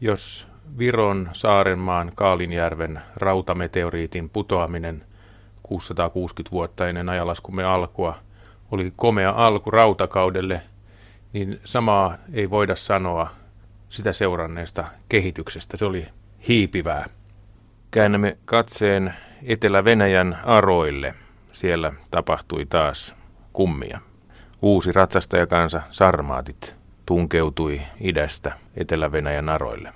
jos Viron, Saarenmaan, Kaalinjärven rautameteoriitin putoaminen 660 vuotta ennen ajalaskumme alkua oli komea alku rautakaudelle, niin samaa ei voida sanoa sitä seuranneesta kehityksestä. Se oli hiipivää. Käännämme katseen Etelä-Venäjän aroille. Siellä tapahtui taas kummia. Uusi ratsastajakansa sarmaatit tunkeutui idästä Etelä-Venäjän aroille.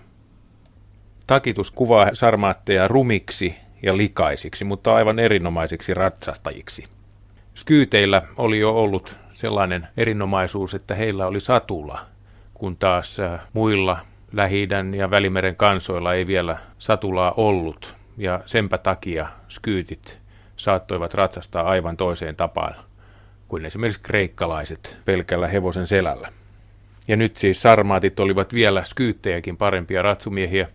Takitus kuvaa sarmaatteja rumiksi ja likaisiksi, mutta aivan erinomaisiksi ratsastajiksi. Skyyteillä oli jo ollut sellainen erinomaisuus, että heillä oli satula, kun taas muilla lähi ja Välimeren kansoilla ei vielä satulaa ollut, ja senpä takia skyytit saattoivat ratsastaa aivan toiseen tapaan kuin esimerkiksi kreikkalaiset pelkällä hevosen selällä. Ja nyt siis sarmaatit olivat vielä skyyttejäkin parempia ratsumiehiä.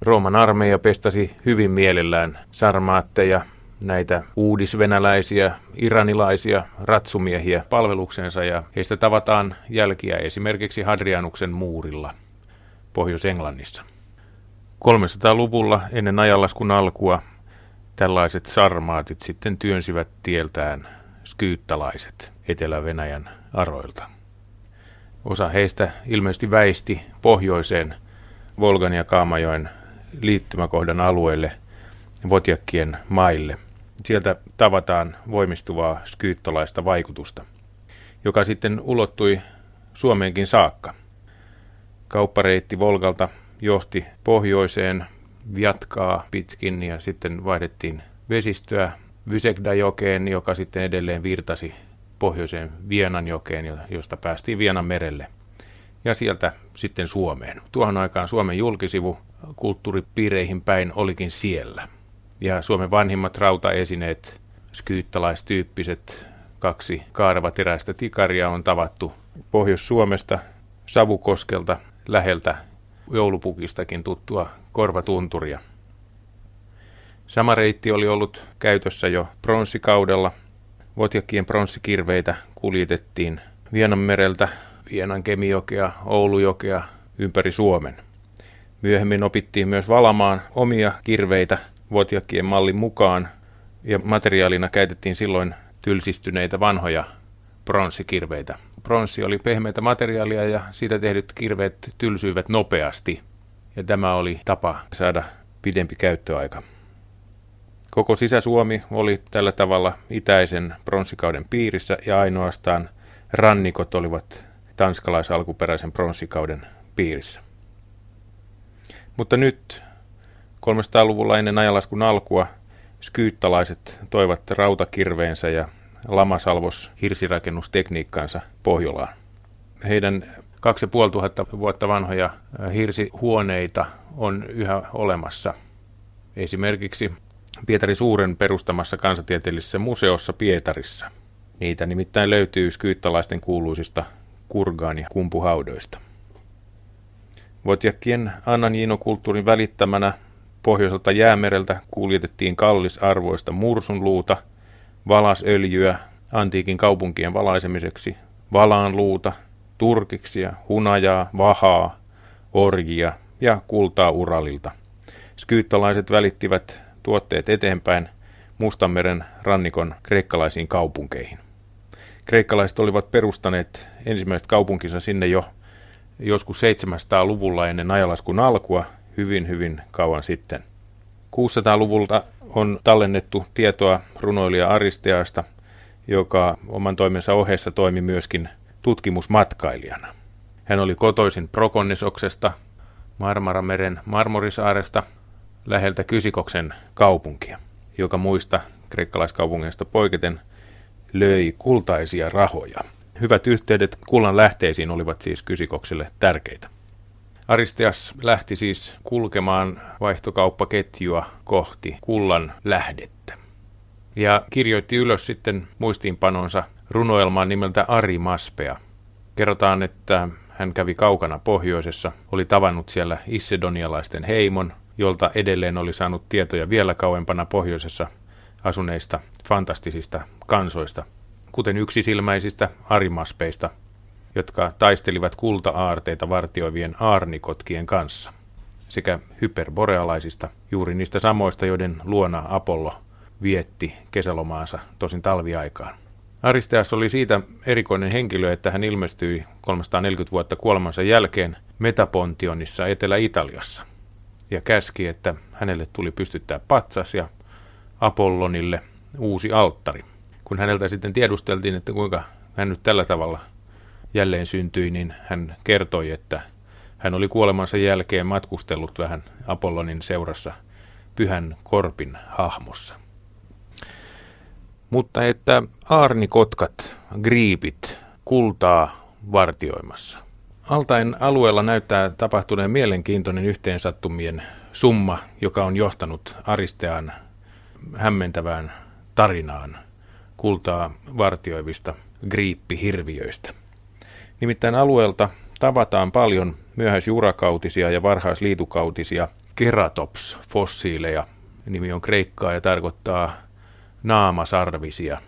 Rooman armeija pestasi hyvin mielellään sarmaatteja, näitä uudisvenäläisiä, iranilaisia ratsumiehiä palveluksensa ja heistä tavataan jälkiä esimerkiksi Hadrianuksen muurilla Pohjois-Englannissa. 300-luvulla ennen ajanlaskun alkua tällaiset sarmaatit sitten työnsivät tieltään skyyttalaiset Etelä-Venäjän aroilta. Osa heistä ilmeisesti väisti pohjoiseen Volgan ja Kaamajoen liittymäkohdan alueelle Votjakkien maille. Sieltä tavataan voimistuvaa skyyttolaista vaikutusta, joka sitten ulottui Suomeenkin saakka. Kauppareitti Volgalta johti pohjoiseen jatkaa pitkin ja sitten vaihdettiin vesistöä Vysekdajokeen, joka sitten edelleen virtasi pohjoiseen Vienanjokeen, josta päästiin Vienan merelle. Ja sieltä sitten Suomeen. Tuohon aikaan Suomen julkisivu kulttuuripiireihin päin olikin siellä. Ja Suomen vanhimmat rautaesineet, skyyttalaistyyppiset kaksi kaarvateräistä tikaria on tavattu Pohjois-Suomesta, Savukoskelta, läheltä joulupukistakin tuttua korvatunturia. Sama reitti oli ollut käytössä jo pronssikaudella. Votjakkien pronssikirveitä kuljetettiin Vienanmereltä, Vienan Kemijokea, Oulujokea ympäri Suomen. Myöhemmin opittiin myös valamaan omia kirveitä Votjakkien mallin mukaan, ja materiaalina käytettiin silloin tylsistyneitä vanhoja pronssikirveitä. Pronssi oli pehmeitä materiaalia ja siitä tehdyt kirveet tylsyivät nopeasti. Ja tämä oli tapa saada pidempi käyttöaika. Koko Sisä-Suomi oli tällä tavalla itäisen pronssikauden piirissä ja ainoastaan rannikot olivat tanskalaisalkuperäisen pronssikauden piirissä. Mutta nyt 300-luvulla ennen ajanlaskun alkua skyyttalaiset toivat rautakirveensä ja lamasalvos hirsirakennustekniikkaansa Pohjolaan. Heidän 2500 vuotta vanhoja hirsihuoneita on yhä olemassa. Esimerkiksi Pietari Suuren perustamassa kansantieteellisessä museossa Pietarissa. Niitä nimittäin löytyy skyyttalaisten kuuluisista kurgaan ja kumpuhaudoista. Votjakkien Annanjino-kulttuurin välittämänä pohjoiselta jäämereltä kuljetettiin kallisarvoista mursunluuta, valasöljyä antiikin kaupunkien valaisemiseksi, valaanluuta, turkiksia, hunajaa, vahaa, orjia ja kultaa Uralilta. Skyyttalaiset välittivät tuotteet eteenpäin Mustanmeren rannikon kreikkalaisiin kaupunkeihin. Kreikkalaiset olivat perustaneet ensimmäiset kaupunkinsa sinne jo joskus 700-luvulla ennen ajalaskun alkua, hyvin hyvin kauan sitten. 600-luvulta on tallennettu tietoa runoilija Aristeasta, joka oman toimensa ohessa toimi myöskin tutkimusmatkailijana. Hän oli kotoisin Prokonnisoksesta, Marmarameren Marmorisaaresta – läheltä Kysikoksen kaupunkia, joka muista kreikkalaiskaupungeista poiketen löi kultaisia rahoja. Hyvät yhteydet kullan lähteisiin olivat siis Kysikokselle tärkeitä. Aristeas lähti siis kulkemaan vaihtokauppaketjua kohti kullan lähdettä. Ja kirjoitti ylös sitten muistiinpanonsa runoelmaan nimeltä Ari Maspea. Kerrotaan, että hän kävi kaukana pohjoisessa, oli tavannut siellä issedonialaisten heimon jolta edelleen oli saanut tietoja vielä kauempana pohjoisessa asuneista fantastisista kansoista, kuten yksisilmäisistä arimaspeista, jotka taistelivat kulta-aarteita vartioivien aarnikotkien kanssa. sekä hyperborealaisista, juuri niistä samoista, joiden luona Apollo vietti kesälomaansa tosin talviaikaan. Aristeas oli siitä erikoinen henkilö, että hän ilmestyi 340 vuotta kuolemansa jälkeen Metapontionissa Etelä-Italiassa ja käski, että hänelle tuli pystyttää patsas ja Apollonille uusi alttari. Kun häneltä sitten tiedusteltiin, että kuinka hän nyt tällä tavalla jälleen syntyi, niin hän kertoi, että hän oli kuolemansa jälkeen matkustellut vähän Apollonin seurassa pyhän korpin hahmossa. Mutta että aarnikotkat, griipit, kultaa vartioimassa. Altain alueella näyttää tapahtuneen mielenkiintoinen yhteensattumien summa, joka on johtanut Aristean hämmentävään tarinaan kultaa vartioivista griippihirviöistä. Nimittäin alueelta tavataan paljon myöhäisjurakautisia ja varhaisliitukautisia keratops-fossiileja. Nimi on kreikkaa ja tarkoittaa naamasarvisia,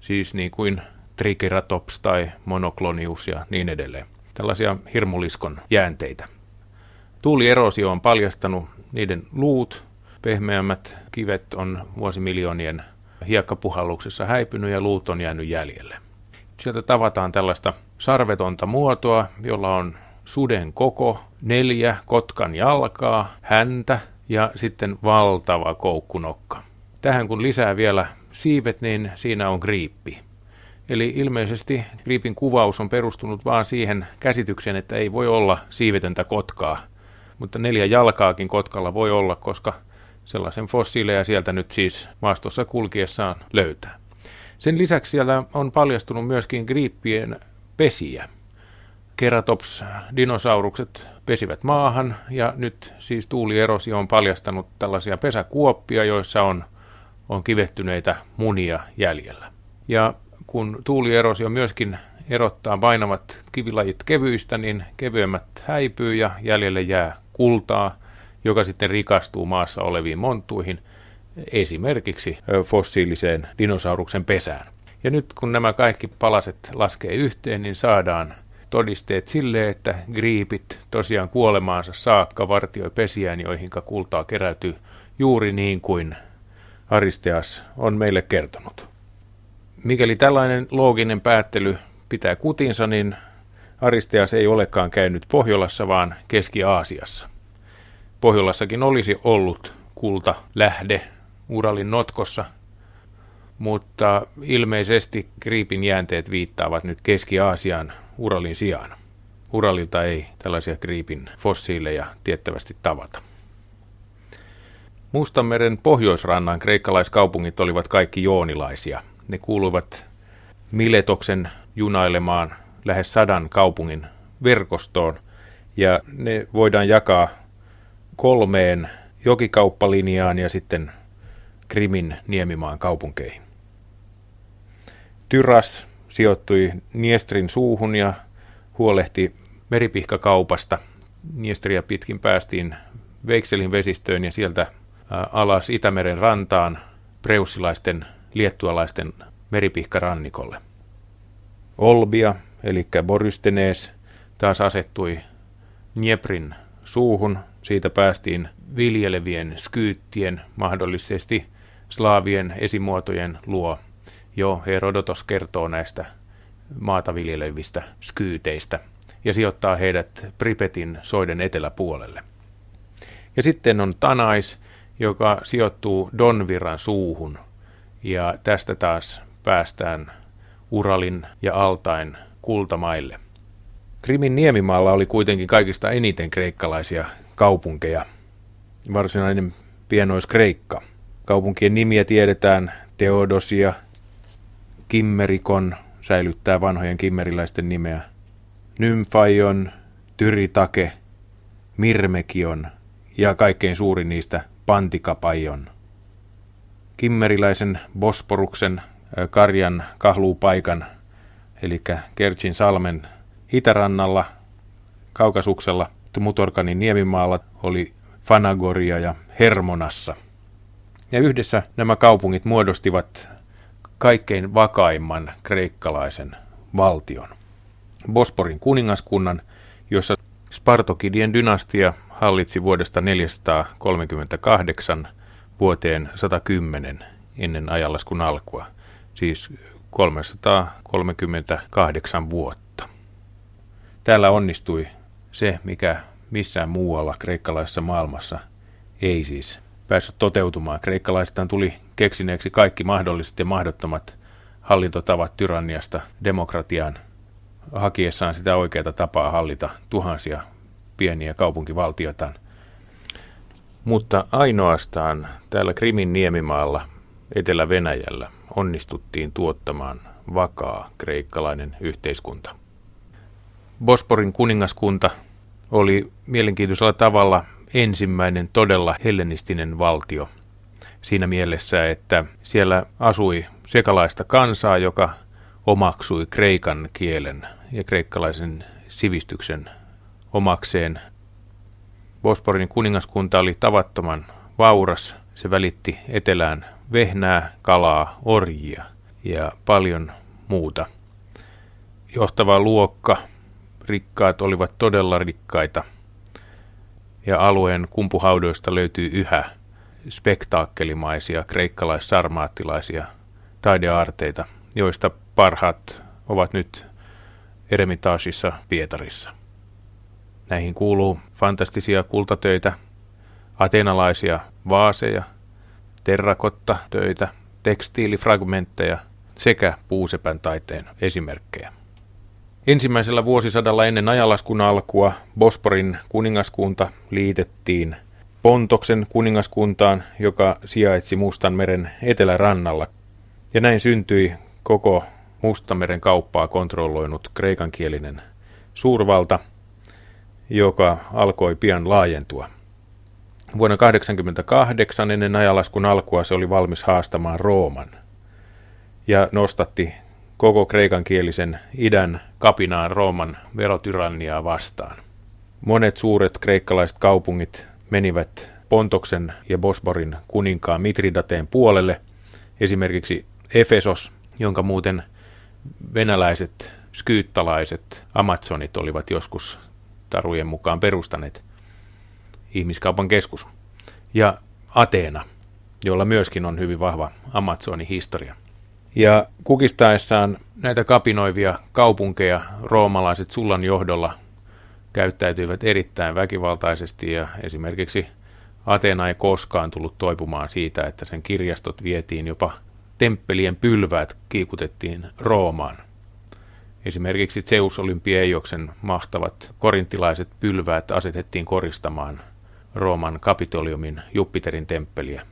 siis niin kuin Triceratops tai Monoklonius ja niin edelleen. Tällaisia hirmuliskon jäänteitä. Tuulierosio on paljastanut niiden luut, pehmeämmät kivet on vuosimiljoonien hiekkapuhalluksessa häipynyt ja luut on jäänyt jäljelle. Sieltä tavataan tällaista sarvetonta muotoa, jolla on suden koko, neljä kotkan jalkaa, häntä ja sitten valtava koukkunokka. Tähän kun lisää vielä siivet, niin siinä on griippi. Eli ilmeisesti griipin kuvaus on perustunut vaan siihen käsitykseen, että ei voi olla siivetöntä kotkaa. Mutta neljä jalkaakin kotkalla voi olla, koska sellaisen fossiileja sieltä nyt siis maastossa kulkiessaan löytää. Sen lisäksi siellä on paljastunut myöskin griippien pesiä. Keratops-dinosaurukset pesivät maahan ja nyt siis tuulierosio on paljastanut tällaisia pesäkuoppia, joissa on, on kivettyneitä munia jäljellä. Ja kun tuulierosio myöskin erottaa painavat kivilajit kevyistä, niin kevyemmät häipyy ja jäljelle jää kultaa, joka sitten rikastuu maassa oleviin monttuihin, esimerkiksi fossiiliseen dinosauruksen pesään. Ja nyt kun nämä kaikki palaset laskee yhteen, niin saadaan todisteet sille, että griipit tosiaan kuolemaansa saakka vartioi pesiään, joihin kultaa keräytyy juuri niin kuin Aristeas on meille kertonut. Mikäli tällainen looginen päättely pitää kutinsa, niin Aristeas ei olekaan käynyt Pohjolassa, vaan Keski-Aasiassa. Pohjolassakin olisi ollut kulta lähde Uralin notkossa, mutta ilmeisesti Kriipin jäänteet viittaavat nyt Keski-Aasiaan Uralin sijaan. Uralilta ei tällaisia Kriipin fossiileja tiettävästi tavata. Mustanmeren pohjoisrannan kreikkalaiskaupungit olivat kaikki joonilaisia. Ne kuuluivat Miletoksen junailemaan lähes sadan kaupungin verkostoon, ja ne voidaan jakaa kolmeen jokikauppalinjaan ja sitten Krimin niemimaan kaupunkeihin. Tyras sijoittui Niestrin suuhun ja huolehti meripihkakaupasta. Niestria pitkin päästiin Veikselin vesistöön ja sieltä alas Itämeren rantaan preussilaisten liettualaisten meripihkarannikolle. Olbia, eli Borystenes, taas asettui Dnieprin suuhun. Siitä päästiin viljelevien skyyttien, mahdollisesti slaavien esimuotojen luo. Jo Herodotos kertoo näistä maata viljelevistä skyyteistä ja sijoittaa heidät Pripetin soiden eteläpuolelle. Ja sitten on Tanais, joka sijoittuu Donviran suuhun, ja tästä taas päästään Uralin ja Altain kultamaille. Krimin niemimaalla oli kuitenkin kaikista eniten kreikkalaisia kaupunkeja. Varsinainen pienois-Kreikka. Kaupunkien nimiä tiedetään Teodosia, Kimmerikon, säilyttää vanhojen kimmeriläisten nimeä, Nymfaion, Tyritake, Mirmekion ja kaikkein suurin niistä Pantikapajon. Kimmeriläisen Bosporuksen karjan kahluupaikan, eli Kerchin salmen Itärannalla, Kaukasuksella, Mutorkanin niemimaalla oli Fanagoria ja Hermonassa. Ja yhdessä nämä kaupungit muodostivat kaikkein vakaimman kreikkalaisen valtion. Bosporin kuningaskunnan, jossa Spartokidien dynastia hallitsi vuodesta 438 vuoteen 110 ennen ajanlaskun alkua, siis 338 vuotta. Täällä onnistui se, mikä missään muualla kreikkalaisessa maailmassa ei siis päässyt toteutumaan. Kreikkalaistaan tuli keksineeksi kaikki mahdolliset ja mahdottomat hallintotavat tyranniasta demokratiaan hakiessaan sitä oikeaa tapaa hallita tuhansia pieniä kaupunkivaltioitaan. Mutta ainoastaan täällä Krimin niemimaalla Etelä-Venäjällä onnistuttiin tuottamaan vakaa kreikkalainen yhteiskunta. Bosporin kuningaskunta oli mielenkiintoisella tavalla ensimmäinen todella hellenistinen valtio siinä mielessä, että siellä asui sekalaista kansaa, joka omaksui kreikan kielen ja kreikkalaisen sivistyksen omakseen. Bosporin kuningaskunta oli tavattoman vauras. Se välitti etelään vehnää, kalaa, orjia ja paljon muuta. Johtava luokka, rikkaat olivat todella rikkaita. Ja alueen kumpuhaudoista löytyy yhä spektaakkelimaisia kreikkalais-sarmaattilaisia taidearteita, joista parhaat ovat nyt Eremitaasissa Pietarissa. Näihin kuuluu fantastisia kultatöitä, atenalaisia vaaseja, terrakotta-töitä, tekstiilifragmentteja sekä puusepän taiteen esimerkkejä. Ensimmäisellä vuosisadalla ennen ajalaskun alkua Bosporin kuningaskunta liitettiin Pontoksen kuningaskuntaan, joka sijaitsi Mustanmeren etelärannalla. Ja näin syntyi koko Mustameren kauppaa kontrolloinut kreikankielinen suurvalta, joka alkoi pian laajentua. Vuonna 1988 ennen ajalaskun alkua se oli valmis haastamaan Rooman ja nostatti koko kreikankielisen idän kapinaan Rooman verotyranniaa vastaan. Monet suuret kreikkalaiset kaupungit menivät Pontoksen ja Bosborin kuninkaan Mitridateen puolelle, esimerkiksi Efesos, jonka muuten venäläiset skyyttalaiset amazonit olivat joskus tarujen mukaan perustaneet ihmiskaupan keskus. Ja Ateena, jolla myöskin on hyvin vahva Amazonin historia. Ja kukistaessaan näitä kapinoivia kaupunkeja roomalaiset Sullan johdolla käyttäytyivät erittäin väkivaltaisesti ja esimerkiksi Ateena ei koskaan tullut toipumaan siitä, että sen kirjastot vietiin jopa temppelien pylväät kiikutettiin Roomaan. Esimerkiksi Zeus Olympieioksen mahtavat korintilaiset pylväät asetettiin koristamaan Rooman kapitoliumin Jupiterin temppeliä.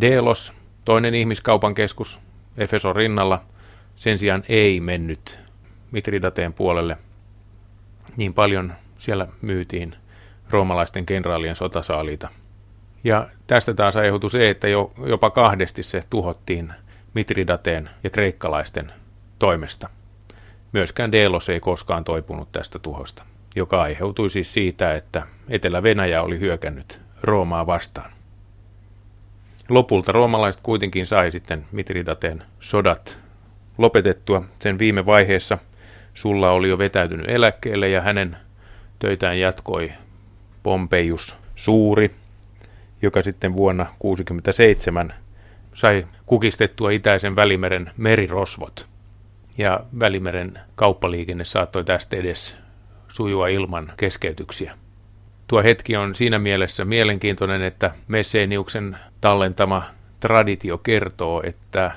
Delos, toinen ihmiskaupan keskus Efeson rinnalla, sen sijaan ei mennyt Mitridateen puolelle. Niin paljon siellä myytiin roomalaisten kenraalien sotasaaliita – ja tästä taas aiheutui se, että jo, jopa kahdesti se tuhottiin Mitridateen ja kreikkalaisten toimesta. Myöskään Delos ei koskaan toipunut tästä tuhosta, joka aiheutui siis siitä, että Etelä-Venäjä oli hyökännyt Roomaa vastaan. Lopulta roomalaiset kuitenkin sai sitten Mitridateen sodat lopetettua. Sen viime vaiheessa Sulla oli jo vetäytynyt eläkkeelle ja hänen töitään jatkoi Pompeius Suuri, joka sitten vuonna 1967 sai kukistettua itäisen välimeren merirosvot. Ja välimeren kauppaliikenne saattoi tästä edes sujua ilman keskeytyksiä. Tuo hetki on siinä mielessä mielenkiintoinen, että Messeniuksen tallentama traditio kertoo, että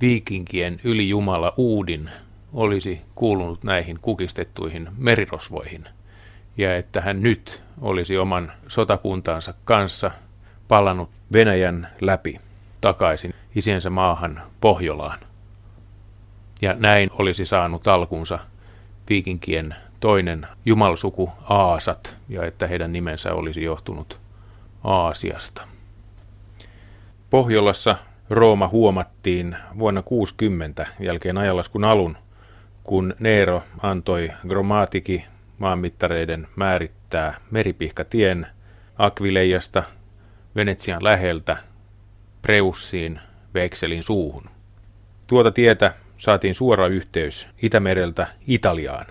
viikinkien ylijumala Uudin olisi kuulunut näihin kukistettuihin merirosvoihin, ja että hän nyt olisi oman sotakuntaansa kanssa palannut Venäjän läpi takaisin isiensä maahan Pohjolaan. Ja näin olisi saanut alkunsa viikinkien toinen jumalsuku Aasat, ja että heidän nimensä olisi johtunut Aasiasta. Pohjolassa Rooma huomattiin vuonna 60 jälkeen ajalaskun alun, kun Neero antoi Gromatiki maanmittareiden määrittää meripihkatien Akvileijasta Venetsian läheltä Preussiin Vekselin suuhun. Tuota tietä saatiin suora yhteys Itämereltä Italiaan.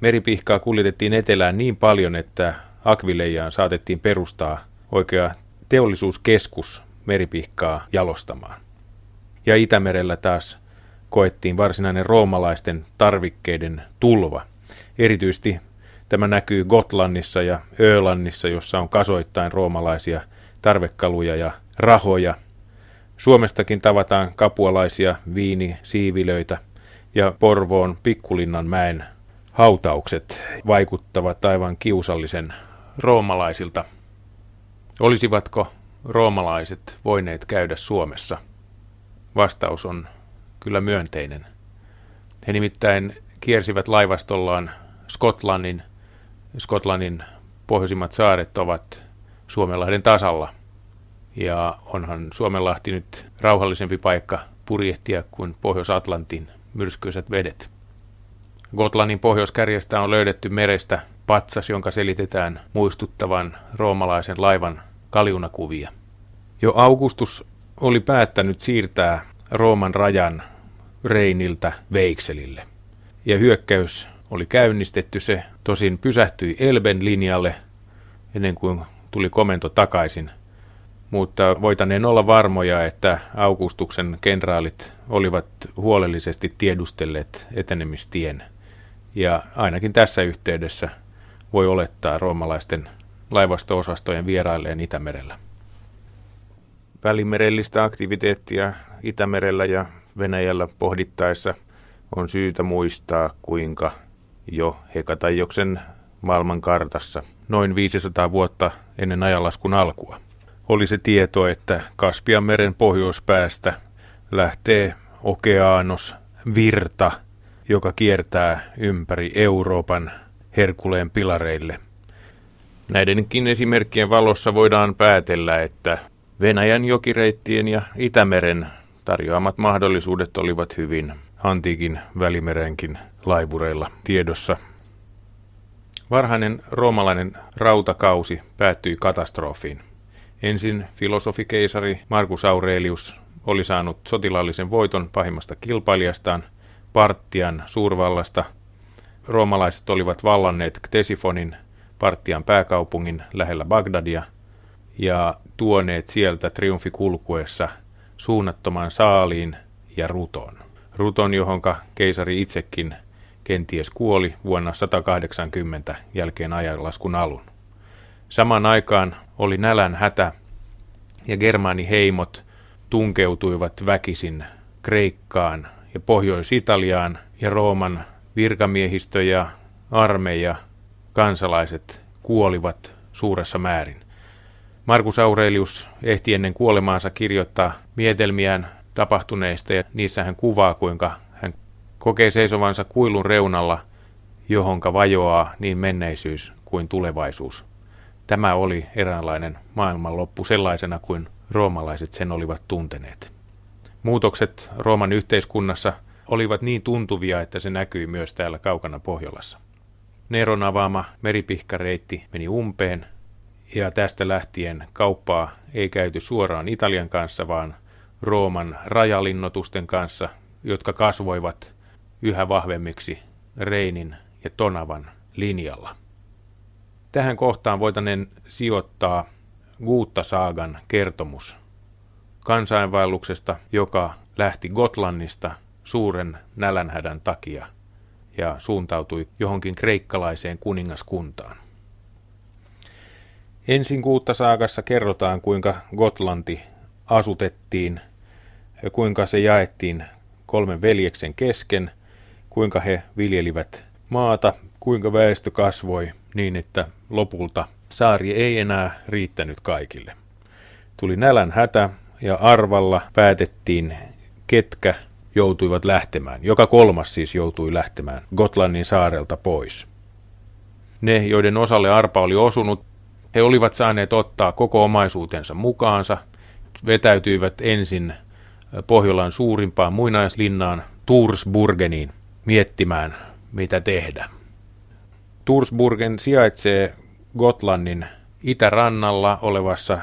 meripihkaa kuljetettiin etelään niin paljon, että Akvilejaan saatettiin perustaa oikea teollisuuskeskus meripihkaa jalostamaan. Ja Itämerellä taas koettiin varsinainen roomalaisten tarvikkeiden tulva. Erityisesti tämä näkyy Gotlannissa ja Ölannissa, jossa on kasoittain roomalaisia tarvekaluja ja rahoja. Suomestakin tavataan kapualaisia viinisiivilöitä ja Porvoon Pikkulinnan mäen hautaukset vaikuttavat aivan kiusallisen roomalaisilta. Olisivatko roomalaiset voineet käydä Suomessa? Vastaus on kyllä myönteinen. He nimittäin kiersivät laivastollaan Skotlannin. Skotlannin pohjoisimmat saaret ovat Suomenlahden tasalla. Ja onhan Suomenlahti nyt rauhallisempi paikka purjehtia kuin Pohjois-Atlantin myrskyiset vedet. Gotlannin pohjoiskärjestä on löydetty merestä patsas, jonka selitetään muistuttavan roomalaisen laivan kaljunakuvia. Jo Augustus oli päättänyt siirtää Rooman rajan Reiniltä Veikselille. Ja hyökkäys oli käynnistetty, se tosin pysähtyi Elben linjalle ennen kuin tuli komento takaisin. Mutta voitaneen olla varmoja, että Augustuksen kenraalit olivat huolellisesti tiedustelleet etenemistien. Ja ainakin tässä yhteydessä voi olettaa roomalaisten laivasto-osastojen vierailleen Itämerellä. Välimerellistä aktiviteettia Itämerellä ja Venäjällä pohdittaessa on syytä muistaa, kuinka jo Hekatajoksen maailmankartassa noin 500 vuotta ennen ajanlaskun alkua oli se tieto, että Kaspian meren pohjoispäästä lähtee okeanos virta, joka kiertää ympäri Euroopan Herkuleen pilareille. Näidenkin esimerkkien valossa voidaan päätellä, että Venäjän jokireittien ja Itämeren tarjoamat mahdollisuudet olivat hyvin antiikin välimerenkin laivureilla tiedossa. Varhainen roomalainen rautakausi päättyi katastrofiin. Ensin filosofikeisari Markus Aurelius oli saanut sotilaallisen voiton pahimmasta kilpailijastaan, Parttian suurvallasta. Roomalaiset olivat vallanneet Ktesifonin, Parttian pääkaupungin lähellä Bagdadia, ja tuoneet sieltä triumfikulkuessa suunnattoman saaliin ja ruton. Ruton, johonka keisari itsekin kenties kuoli vuonna 180 jälkeen ajanlaskun alun. Samaan aikaan oli nälän hätä ja germaaniheimot tunkeutuivat väkisin Kreikkaan ja Pohjois-Italiaan ja Rooman virkamiehistö ja armeija kansalaiset kuolivat suuressa määrin. Markus Aurelius ehti ennen kuolemaansa kirjoittaa mietelmiään tapahtuneista ja niissä hän kuvaa, kuinka hän kokee seisovansa kuilun reunalla, johonka vajoaa niin menneisyys kuin tulevaisuus. Tämä oli eräänlainen maailmanloppu sellaisena kuin roomalaiset sen olivat tunteneet. Muutokset Rooman yhteiskunnassa olivat niin tuntuvia, että se näkyi myös täällä kaukana Pohjolassa. Neron avaama meripihkareitti meni umpeen ja tästä lähtien kauppaa ei käyty suoraan Italian kanssa, vaan Rooman rajalinnotusten kanssa, jotka kasvoivat yhä vahvemmiksi Reinin ja Tonavan linjalla. Tähän kohtaan voitanen sijoittaa Guutta-saagan kertomus kansainvaelluksesta, joka lähti Gotlannista suuren nälänhädän takia ja suuntautui johonkin kreikkalaiseen kuningaskuntaan. Ensin Guutta-saagassa kerrotaan, kuinka Gotlanti asutettiin, kuinka se jaettiin kolmen veljeksen kesken, kuinka he viljelivät maata, kuinka väestö kasvoi niin, että lopulta saari ei enää riittänyt kaikille. Tuli nälän hätä ja arvalla päätettiin, ketkä joutuivat lähtemään. Joka kolmas siis joutui lähtemään Gotlannin saarelta pois. Ne, joiden osalle arpa oli osunut, he olivat saaneet ottaa koko omaisuutensa mukaansa, vetäytyivät ensin Pohjolan suurimpaan muinaislinnaan Tursburgeniin miettimään, mitä tehdä. Tursburgen sijaitsee Gotlannin itärannalla olevassa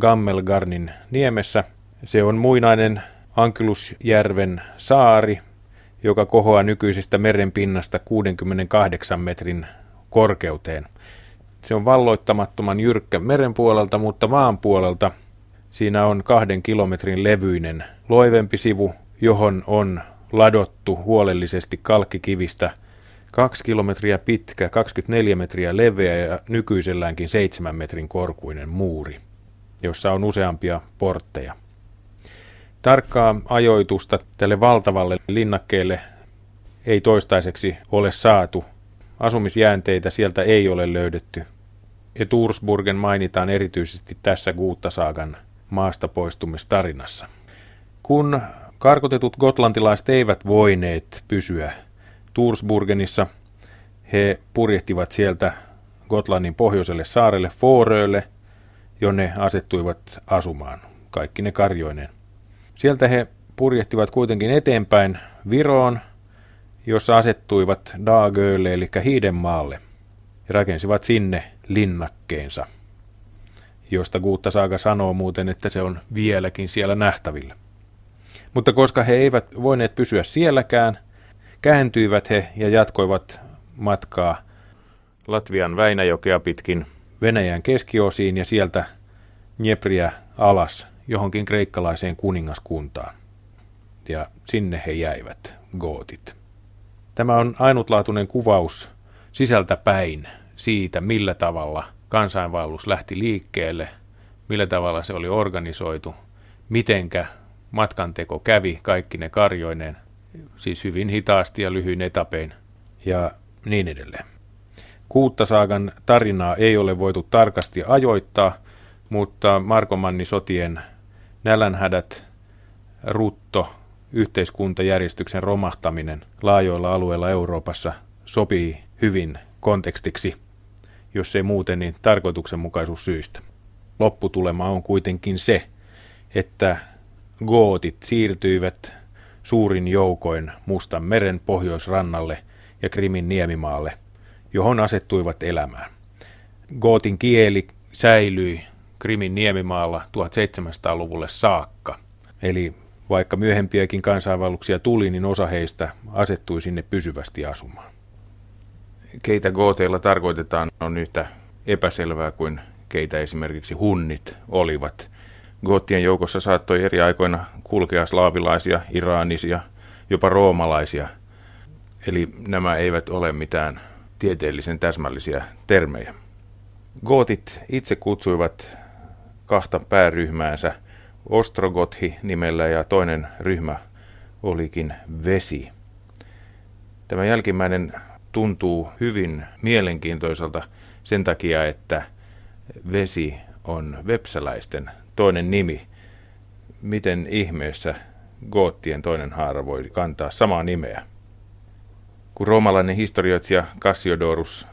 Gammelgarnin niemessä. Se on muinainen Ankylusjärven saari, joka kohoaa nykyisestä merenpinnasta 68 metrin korkeuteen. Se on valloittamattoman jyrkkä meren puolelta, mutta maan puolelta siinä on kahden kilometrin levyinen loivempi sivu, johon on ladottu huolellisesti kalkkikivistä kaksi kilometriä pitkä, 24 metriä leveä ja nykyiselläänkin 7 metrin korkuinen muuri, jossa on useampia portteja. Tarkkaa ajoitusta tälle valtavalle linnakkeelle ei toistaiseksi ole saatu. Asumisjäänteitä sieltä ei ole löydetty. Ja Tursburgen mainitaan erityisesti tässä Guuttasaagan maasta poistumistarinassa. Kun karkotetut gotlantilaiset eivät voineet pysyä Tursburgenissa, he purjehtivat sieltä Gotlannin pohjoiselle saarelle Forölle, jonne asettuivat asumaan, kaikki ne karjoineen. Sieltä he purjehtivat kuitenkin eteenpäin Viroon, jossa asettuivat Daagölle eli Hiidenmaalle ja rakensivat sinne linnakkeensa, josta Guutta Saaga sanoo muuten, että se on vieläkin siellä nähtävillä. Mutta koska he eivät voineet pysyä sielläkään, kääntyivät he ja jatkoivat matkaa Latvian Väinäjokea pitkin Venäjän keskiosiin ja sieltä Dniepriä alas johonkin kreikkalaiseen kuningaskuntaan. Ja sinne he jäivät, gootit. Tämä on ainutlaatuinen kuvaus sisältä päin siitä, millä tavalla kansainvaellus lähti liikkeelle, millä tavalla se oli organisoitu, mitenkä matkanteko kävi kaikki ne karjoineen, siis hyvin hitaasti ja lyhyin etapein ja niin edelleen. Kuuttasaagan tarinaa ei ole voitu tarkasti ajoittaa, mutta Markomanni sotien nälänhädät, rutto, yhteiskuntajärjestyksen romahtaminen laajoilla alueilla Euroopassa sopii hyvin kontekstiksi, jos ei muuten niin tarkoituksenmukaisuussyistä. Lopputulema on kuitenkin se, että gootit siirtyivät suurin joukoin Mustan meren pohjoisrannalle ja Krimin niemimaalle, johon asettuivat elämään. Gootin kieli säilyi Krimin niemimaalla 1700-luvulle saakka. Eli vaikka myöhempiäkin kansainvalluksia tuli, niin osa heistä asettui sinne pysyvästi asumaan. Keitä gooteilla tarkoitetaan on yhtä epäselvää kuin keitä esimerkiksi hunnit olivat. Goottien joukossa saattoi eri aikoina kulkea slaavilaisia, iranisia, jopa roomalaisia. Eli nämä eivät ole mitään tieteellisen täsmällisiä termejä. Gootit itse kutsuivat kahta pääryhmäänsä Ostrogothi nimellä ja toinen ryhmä olikin Vesi. Tämä jälkimmäinen tuntuu hyvin mielenkiintoiselta sen takia, että Vesi on vepsäläisten toinen nimi. Miten ihmeessä goottien toinen haara voi kantaa samaa nimeä? Kun roomalainen historioitsija Cassiodorus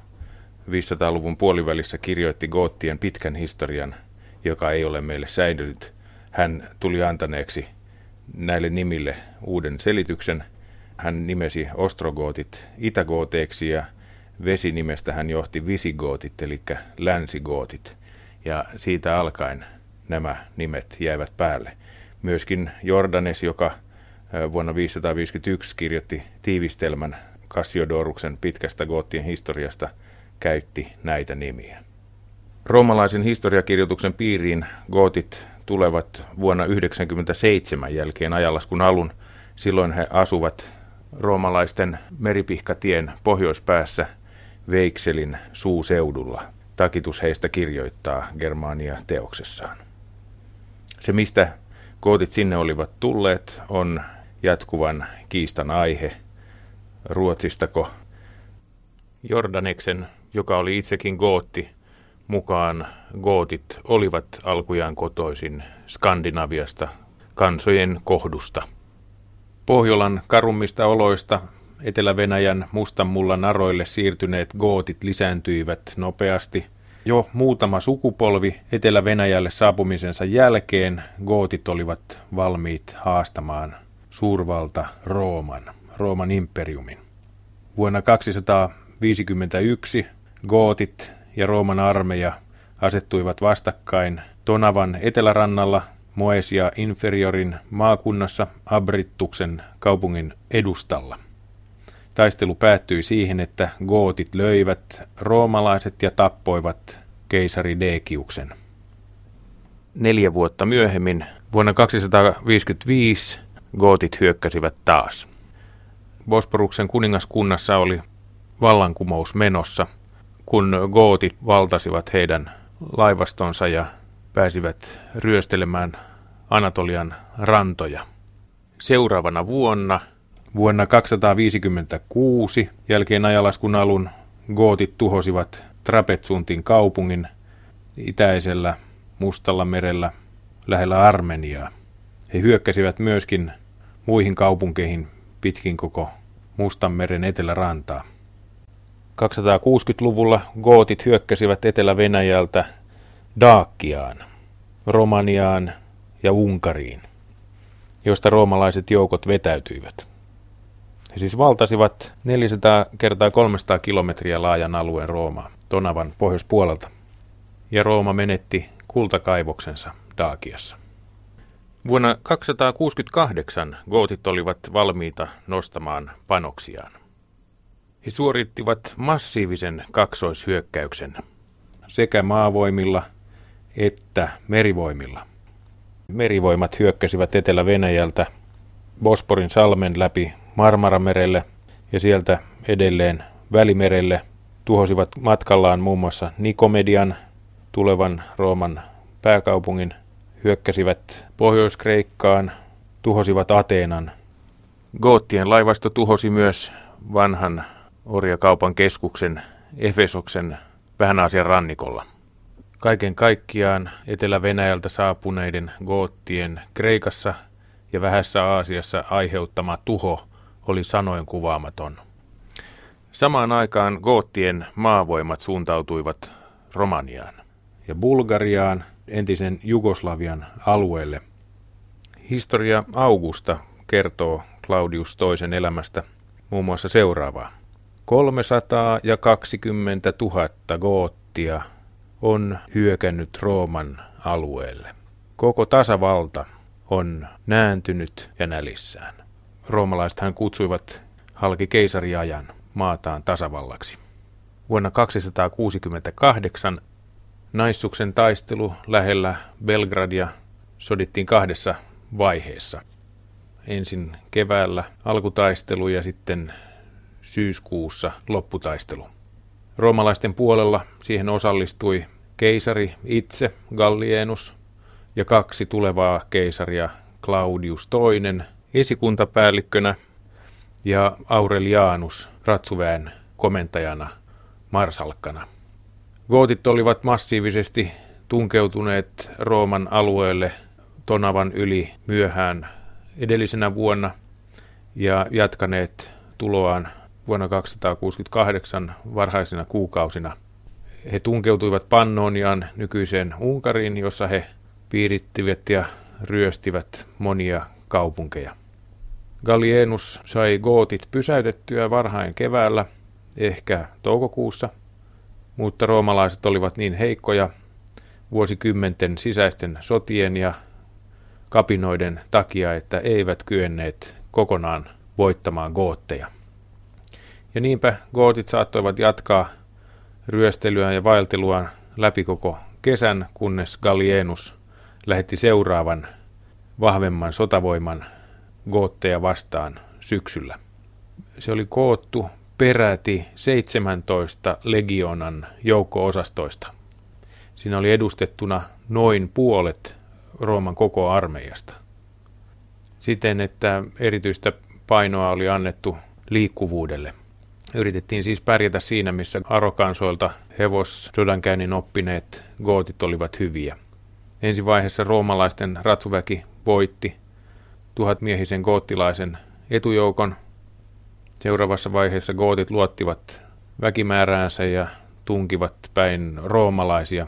500-luvun puolivälissä kirjoitti goottien pitkän historian – joka ei ole meille säilynyt. Hän tuli antaneeksi näille nimille uuden selityksen. Hän nimesi ostrogootit itägooteeksi ja vesinimestä hän johti visigootit eli länsigootit. Ja siitä alkaen nämä nimet jäivät päälle. Myöskin Jordanes, joka vuonna 551 kirjoitti tiivistelmän Cassiodoruksen pitkästä goottien historiasta, käytti näitä nimiä. Roomalaisen historiakirjoituksen piiriin gootit tulevat vuonna 1997 jälkeen ajallaskun alun. Silloin he asuvat roomalaisten meripihkatien pohjoispäässä Veikselin suuseudulla. Takitus heistä kirjoittaa Germania teoksessaan. Se, mistä gootit sinne olivat tulleet, on jatkuvan kiistan aihe. Ruotsistako Jordaneksen, joka oli itsekin gootti, mukaan gootit olivat alkujaan kotoisin Skandinaviasta, kansojen kohdusta. Pohjolan karummista oloista Etelä-Venäjän mustanmullan aroille siirtyneet gootit lisääntyivät nopeasti. Jo muutama sukupolvi Etelä-Venäjälle saapumisensa jälkeen gootit olivat valmiit haastamaan suurvalta Rooman, Rooman imperiumin. Vuonna 251 gootit ja Rooman armeija asettuivat vastakkain Tonavan etelärannalla Moesia Inferiorin maakunnassa Abrittuksen kaupungin edustalla. Taistelu päättyi siihen, että gootit löivät roomalaiset ja tappoivat keisari Dekiuksen. Neljä vuotta myöhemmin, vuonna 255, gootit hyökkäsivät taas. Bosporuksen kuningaskunnassa oli vallankumous menossa, kun gootit valtasivat heidän laivastonsa ja pääsivät ryöstelemään Anatolian rantoja. Seuraavana vuonna, vuonna 256, jälkeen ajalaskun alun, gootit tuhosivat Trapetsuntin kaupungin itäisellä Mustalla merellä lähellä Armeniaa. He hyökkäsivät myöskin muihin kaupunkeihin pitkin koko Mustanmeren etelärantaa. 260-luvulla gootit hyökkäsivät Etelä-Venäjältä Daakkiaan, Romaniaan ja Unkariin, josta roomalaiset joukot vetäytyivät. He siis valtasivat 400 kertaa 300 kilometriä laajan alueen Roomaa, Tonavan pohjoispuolelta, ja Rooma menetti kultakaivoksensa Daakiassa. Vuonna 268 gootit olivat valmiita nostamaan panoksiaan. He suorittivat massiivisen kaksoishyökkäyksen sekä maavoimilla että merivoimilla. Merivoimat hyökkäsivät Etelä-Venäjältä Bosporin salmen läpi Marmaramerelle ja sieltä edelleen Välimerelle tuhosivat matkallaan muun muassa Nikomedian, tulevan Rooman pääkaupungin, hyökkäsivät Pohjois-Kreikkaan, tuhosivat Ateenan. Goottien laivasto tuhosi myös vanhan orjakaupan keskuksen Efesoksen vähän Aasian rannikolla. Kaiken kaikkiaan Etelä-Venäjältä saapuneiden goottien Kreikassa ja vähässä Aasiassa aiheuttama tuho oli sanoin kuvaamaton. Samaan aikaan goottien maavoimat suuntautuivat Romaniaan ja Bulgariaan, entisen Jugoslavian alueelle. Historia Augusta kertoo Claudius toisen elämästä muun muassa seuraavaa. 320 000 goottia on hyökännyt Rooman alueelle. Koko tasavalta on nääntynyt ja nälissään. Roomalaisethan kutsuivat halki keisariajan maataan tasavallaksi. Vuonna 268 Naissuksen taistelu lähellä Belgradia sodittiin kahdessa vaiheessa. Ensin keväällä alkutaistelu ja sitten syyskuussa lopputaistelu. Roomalaisten puolella siihen osallistui keisari itse, Gallienus, ja kaksi tulevaa keisaria, Claudius II, esikuntapäällikkönä ja Aurelianus, ratsuväen komentajana, marsalkkana. Gootit olivat massiivisesti tunkeutuneet Rooman alueelle Tonavan yli myöhään edellisenä vuonna ja jatkaneet tuloaan vuonna 268 varhaisina kuukausina. He tunkeutuivat Pannonian nykyiseen Unkariin, jossa he piirittivät ja ryöstivät monia kaupunkeja. Gallienus sai gootit pysäytettyä varhain keväällä, ehkä toukokuussa, mutta roomalaiset olivat niin heikkoja vuosikymmenten sisäisten sotien ja kapinoiden takia, että eivät kyenneet kokonaan voittamaan gootteja. Ja niinpä gootit saattoivat jatkaa ryöstelyä ja vaeltelua läpi koko kesän, kunnes Gallienus lähetti seuraavan vahvemman sotavoiman gootteja vastaan syksyllä. Se oli koottu peräti 17 legionan joukko-osastoista. Siinä oli edustettuna noin puolet Rooman koko armeijasta. Siten, että erityistä painoa oli annettu liikkuvuudelle. Yritettiin siis pärjätä siinä, missä arokansoilta hevos sodankäynnin oppineet gootit olivat hyviä. Ensi vaiheessa roomalaisten ratsuväki voitti tuhatmiehisen goottilaisen etujoukon. Seuraavassa vaiheessa gootit luottivat väkimääräänsä ja tunkivat päin roomalaisia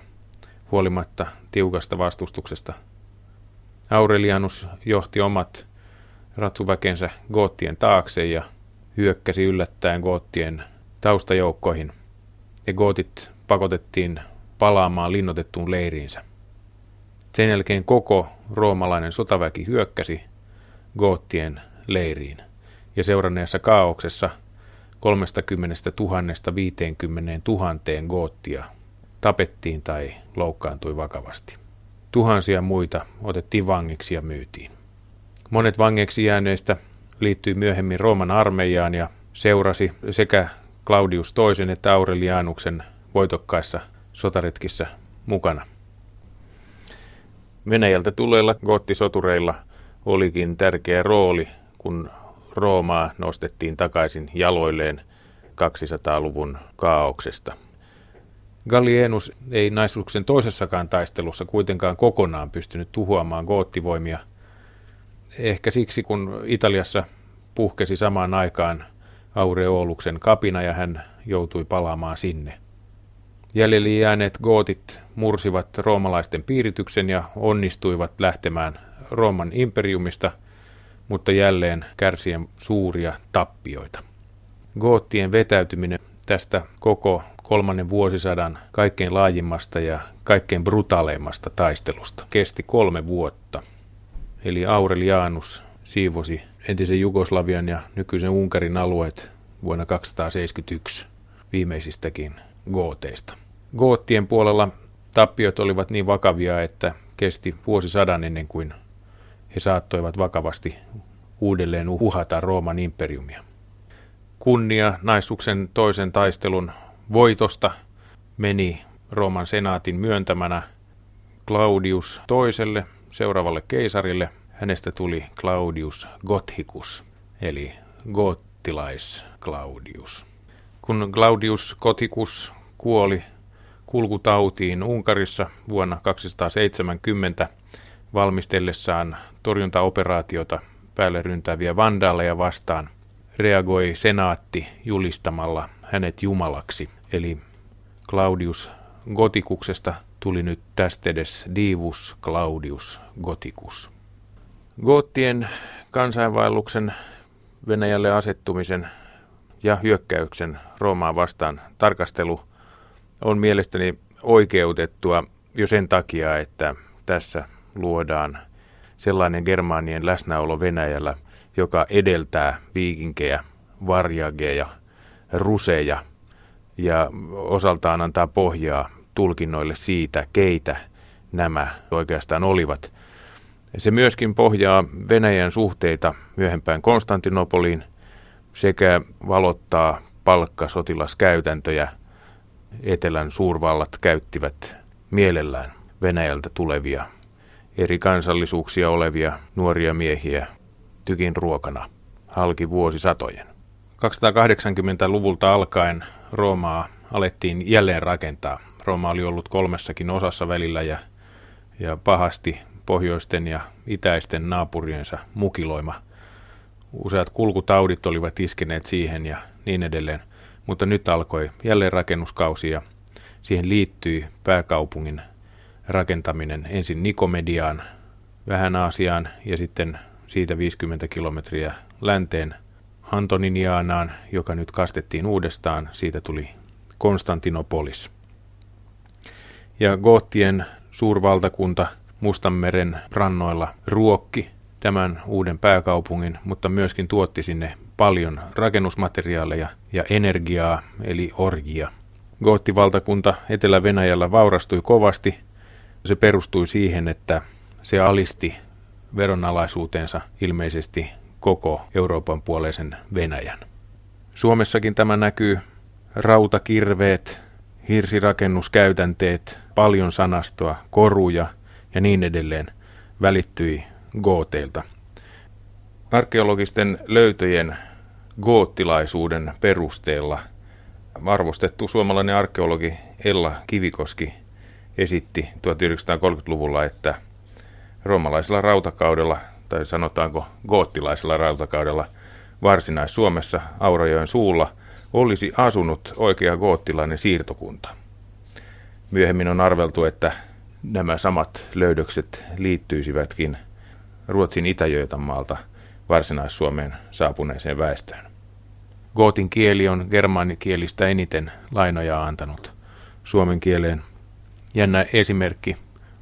huolimatta tiukasta vastustuksesta. Aurelianus johti omat ratsuväkensä goottien taakse ja hyökkäsi yllättäen goottien taustajoukkoihin, ja gootit pakotettiin palaamaan linnotettuun leiriinsä. Sen jälkeen koko roomalainen sotaväki hyökkäsi goottien leiriin ja seuranneessa kaauksessa 30 000 50 000 goottia tapettiin tai loukkaantui vakavasti. Tuhansia muita otettiin vangiksi ja myytiin. Monet vangeiksi jääneistä liittyi myöhemmin Rooman armeijaan ja seurasi sekä Claudius toisen että Aurelianuksen voitokkaissa sotaretkissä mukana. Venäjältä tuleilla goottisotureilla olikin tärkeä rooli, kun Roomaa nostettiin takaisin jaloilleen 200-luvun kaauksesta. Gallienus ei naisuksen toisessakaan taistelussa kuitenkaan kokonaan pystynyt tuhoamaan goottivoimia. Ehkä siksi, kun Italiassa puhkesi samaan aikaan Aureoluksen kapina ja hän joutui palaamaan sinne. Jäljelle jääneet gootit mursivat roomalaisten piirityksen ja onnistuivat lähtemään Rooman imperiumista, mutta jälleen kärsien suuria tappioita. Goottien vetäytyminen tästä koko kolmannen vuosisadan kaikkein laajimmasta ja kaikkein brutaaleimmasta taistelusta kesti kolme vuotta. Eli Aurelianus siivosi entisen Jugoslavian ja nykyisen Unkarin alueet vuonna 271 viimeisistäkin gooteista. Goottien puolella tappiot olivat niin vakavia, että kesti vuosisadan ennen kuin he saattoivat vakavasti uudelleen uhata Rooman imperiumia. Kunnia naissuksen toisen taistelun voitosta meni Rooman senaatin myöntämänä Claudius toiselle seuraavalle keisarille. Hänestä tuli Claudius Gothicus, eli gottilais Claudius. Kun Claudius Gothicus kuoli kulkutautiin Unkarissa vuonna 270 valmistellessaan torjuntaoperaatiota päälle ryntäviä vandaaleja vastaan, reagoi senaatti julistamalla hänet jumalaksi. Eli Claudius Gotikuksesta tuli nyt tästedes Divus Claudius Goticus. Goottien kansainvaelluksen Venäjälle asettumisen ja hyökkäyksen Roomaan vastaan tarkastelu on mielestäni oikeutettua jo sen takia, että tässä luodaan sellainen germaanien läsnäolo Venäjällä, joka edeltää viikinkejä, varjageja, ruseja ja osaltaan antaa pohjaa tulkinnoille siitä, keitä nämä oikeastaan olivat. Se myöskin pohjaa Venäjän suhteita myöhempään Konstantinopoliin sekä valottaa palkkasotilaskäytäntöjä – etelän suurvallat käyttivät mielellään Venäjältä tulevia eri kansallisuuksia olevia nuoria miehiä tykin ruokana halki vuosisatojen. 280-luvulta alkaen Roomaa alettiin jälleen rakentaa. Rooma oli ollut kolmessakin osassa välillä ja, ja pahasti pohjoisten ja itäisten naapuriensa mukiloima. Useat kulkutaudit olivat iskeneet siihen ja niin edelleen mutta nyt alkoi jälleen rakennuskausi ja siihen liittyi pääkaupungin rakentaminen ensin Nikomediaan, vähän Aasiaan ja sitten siitä 50 kilometriä länteen Antoniniaanaan, joka nyt kastettiin uudestaan. Siitä tuli Konstantinopolis. Ja Goottien suurvaltakunta Mustanmeren rannoilla ruokki tämän uuden pääkaupungin, mutta myöskin tuotti sinne paljon rakennusmateriaaleja ja energiaa, eli orjia. Goottivaltakunta Etelä-Venäjällä vaurastui kovasti. Se perustui siihen, että se alisti veronalaisuutensa ilmeisesti koko Euroopan puoleisen Venäjän. Suomessakin tämä näkyy. Rautakirveet, hirsirakennuskäytänteet, paljon sanastoa, koruja ja niin edelleen välittyi gooteilta. Arkeologisten löytöjen goottilaisuuden perusteella arvostettu suomalainen arkeologi Ella Kivikoski esitti 1930-luvulla, että roomalaisella rautakaudella, tai sanotaanko goottilaisella rautakaudella Varsinais-Suomessa Aurajoen suulla olisi asunut oikea goottilainen siirtokunta. Myöhemmin on arveltu, että nämä samat löydökset liittyisivätkin Ruotsin itä maalta Varsinais-Suomeen saapuneeseen väestöön. Gootin kieli on germaanikielistä eniten lainoja antanut suomen kieleen. Jännä esimerkki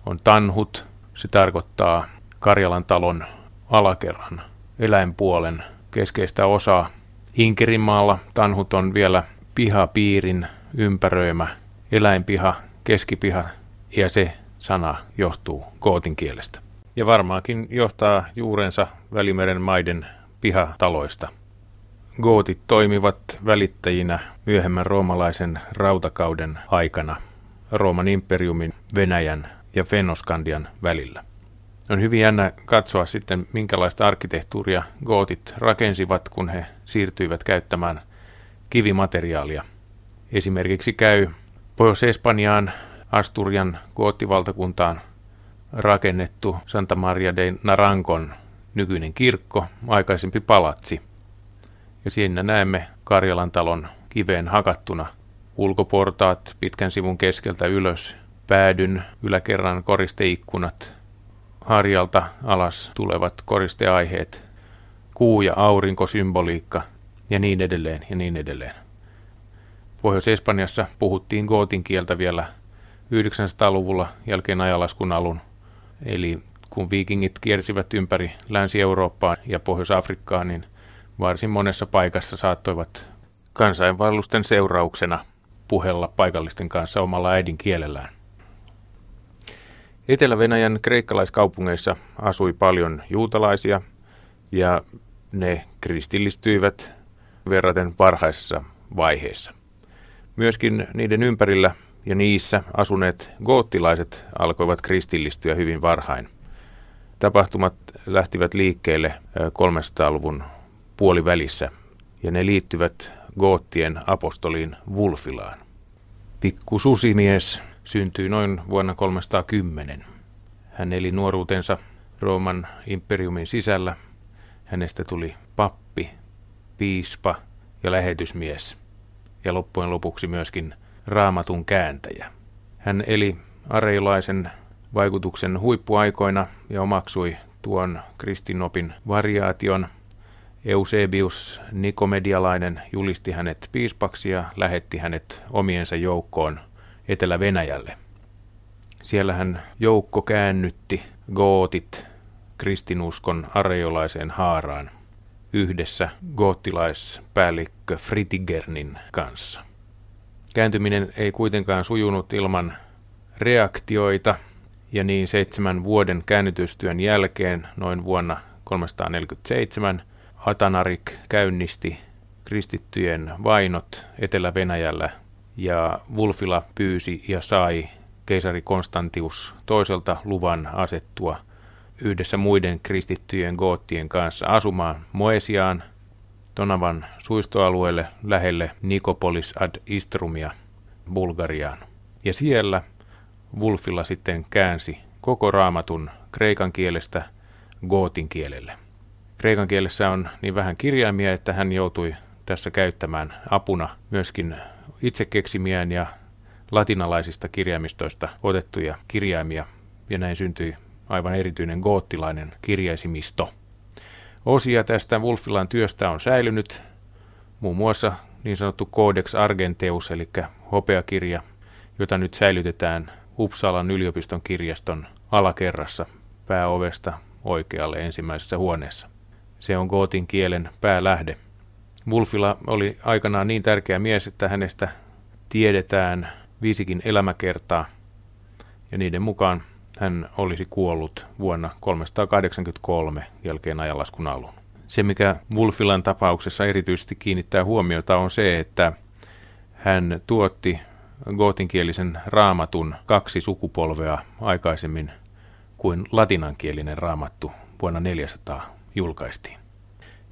on tanhut, Se tarkoittaa Karjalan talon alakerran eläinpuolen keskeistä osaa. Inkerinmaalla tanhut on vielä pihapiirin ympäröimä eläinpiha, keskipiha ja se sana johtuu kootin kielestä. Ja varmaankin johtaa juurensa Välimeren maiden pihataloista. Gootit toimivat välittäjinä myöhemmän roomalaisen rautakauden aikana Rooman imperiumin, Venäjän ja Fennoskandian välillä. On hyvin jännä katsoa sitten, minkälaista arkkitehtuuria gootit rakensivat, kun he siirtyivät käyttämään kivimateriaalia. Esimerkiksi käy Pohjois-Espanjaan, Asturian goottivaltakuntaan rakennettu Santa Maria de Narankon nykyinen kirkko, aikaisempi palatsi. Ja siinä näemme Karjalan talon kiveen hakattuna ulkoportaat pitkän sivun keskeltä ylös, päädyn yläkerran koristeikkunat, harjalta alas tulevat koristeaiheet, kuu- ja aurinkosymboliikka ja niin edelleen ja niin edelleen. Pohjois-Espanjassa puhuttiin gootin kieltä vielä 900-luvulla jälkeen ajalaskun alun. Eli kun viikingit kiersivät ympäri Länsi-Eurooppaa ja Pohjois-Afrikkaa, niin varsin monessa paikassa saattoivat kansainvaellusten seurauksena puhella paikallisten kanssa omalla äidinkielellään. Etelä-Venäjän kreikkalaiskaupungeissa asui paljon juutalaisia ja ne kristillistyivät verraten varhaisessa vaiheessa. Myöskin niiden ympärillä ja niissä asuneet goottilaiset alkoivat kristillistyä hyvin varhain. Tapahtumat lähtivät liikkeelle 300-luvun puolivälissä ja ne liittyvät goottien apostoliin Wulfilaan. Pikku susimies syntyi noin vuonna 310. Hän eli nuoruutensa Rooman imperiumin sisällä. Hänestä tuli pappi, piispa ja lähetysmies ja loppujen lopuksi myöskin raamatun kääntäjä. Hän eli areilaisen vaikutuksen huippuaikoina ja omaksui tuon kristinopin variaation. Eusebius Nikomedialainen julisti hänet piispaksi ja lähetti hänet omiensa joukkoon Etelä-Venäjälle. Siellä hän joukko käännytti gootit kristinuskon areiolaiseen haaraan yhdessä goottilaispäällikkö Fritigernin kanssa. Kääntyminen ei kuitenkaan sujunut ilman reaktioita, ja niin seitsemän vuoden käännytystyön jälkeen, noin vuonna 347, Atanarik käynnisti kristittyjen vainot Etelä-Venäjällä ja Vulfila pyysi ja sai keisari Konstantius toiselta luvan asettua yhdessä muiden kristittyjen goottien kanssa asumaan Moesiaan, Tonavan suistoalueelle lähelle Nikopolis ad Istrumia Bulgariaan. Ja siellä Wulfilla sitten käänsi koko raamatun kreikan kielestä gootin kielelle. Kreikan kielessä on niin vähän kirjaimia, että hän joutui tässä käyttämään apuna myöskin itse keksimiään ja latinalaisista kirjaimistoista otettuja kirjaimia, ja näin syntyi aivan erityinen goottilainen kirjaisimisto. Osia tästä Wolfilan työstä on säilynyt, muun muassa niin sanottu Codex Argenteus, eli hopeakirja, jota nyt säilytetään Uppsalan yliopiston kirjaston alakerrassa pääovesta oikealle ensimmäisessä huoneessa. Se on gootin kielen päälähde. Wulfila oli aikanaan niin tärkeä mies, että hänestä tiedetään viisikin elämäkertaa, ja niiden mukaan hän olisi kuollut vuonna 383 jälkeen ajanlaskun alun. Se, mikä Wulfilan tapauksessa erityisesti kiinnittää huomiota, on se, että hän tuotti gootinkielisen raamatun kaksi sukupolvea aikaisemmin kuin latinankielinen raamattu vuonna 400 julkaistiin.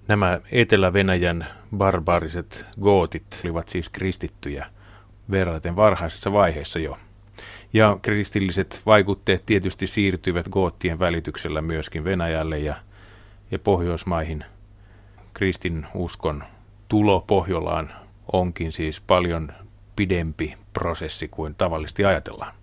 Nämä Etelä-Venäjän barbaariset gootit olivat siis kristittyjä verraten varhaisessa vaiheessa jo – ja kristilliset vaikutteet tietysti siirtyivät goottien välityksellä myöskin Venäjälle ja, ja Pohjoismaihin. Kristin uskon tulo Pohjolaan onkin siis paljon pidempi prosessi kuin tavallisesti ajatellaan.